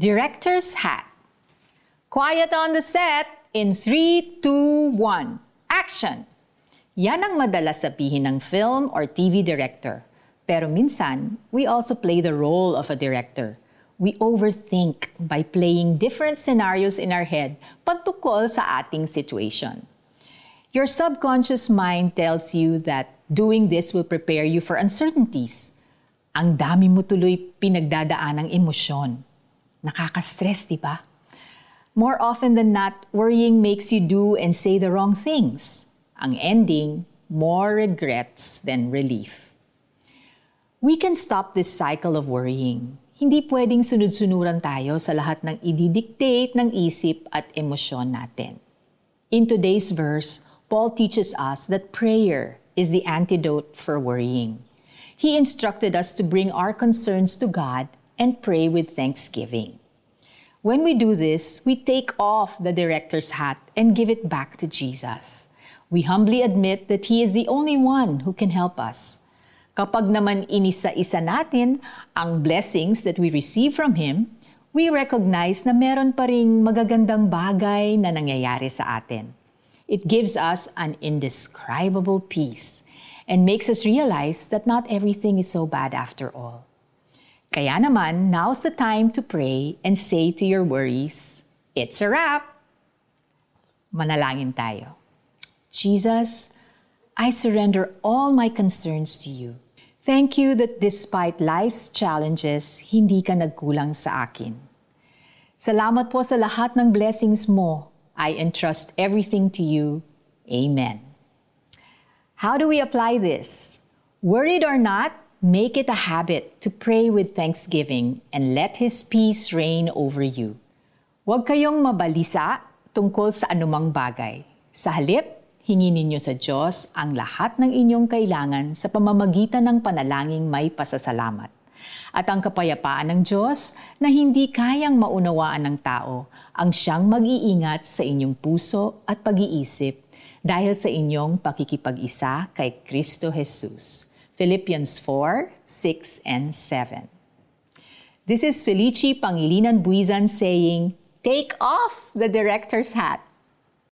Director's Hat. Quiet on the set in 3, 2, 1. Action! Yan ang madalas sabihin ng film or TV director. Pero minsan, we also play the role of a director. We overthink by playing different scenarios in our head pagtukol sa ating situation. Your subconscious mind tells you that doing this will prepare you for uncertainties. Ang dami mo tuloy pinagdadaan ng emosyon. Nakaka-stress, di ba? More often than not, worrying makes you do and say the wrong things. Ang ending, more regrets than relief. We can stop this cycle of worrying. Hindi pwedeng sunod-sunuran tayo sa lahat ng ididictate ng isip at emosyon natin. In today's verse, Paul teaches us that prayer is the antidote for worrying. He instructed us to bring our concerns to God and pray with thanksgiving. When we do this, we take off the director's hat and give it back to Jesus. We humbly admit that He is the only one who can help us. Kapag naman inisa-isa natin ang blessings that we receive from Him, we recognize na meron pa ring magagandang bagay na nangyayari sa atin. It gives us an indescribable peace and makes us realize that not everything is so bad after all. Kaya naman, now's the time to pray and say to your worries, It's a wrap! Manalangin tayo. Jesus, I surrender all my concerns to you. Thank you that despite life's challenges, hindi ka nagkulang sa akin. Salamat po sa lahat ng blessings mo. I entrust everything to you. Amen. How do we apply this? Worried or not, Make it a habit to pray with thanksgiving and let His peace reign over you. Huwag kayong mabalisa tungkol sa anumang bagay. Sa halip, hingin ninyo sa Diyos ang lahat ng inyong kailangan sa pamamagitan ng panalangin may pasasalamat. At ang kapayapaan ng Diyos na hindi kayang maunawaan ng tao ang siyang mag-iingat sa inyong puso at pag-iisip dahil sa inyong pakikipag-isa kay Kristo Jesus. Philippians 4, 6, and 7. This is Felici Pangilinan Buizan saying, Take off the director's hat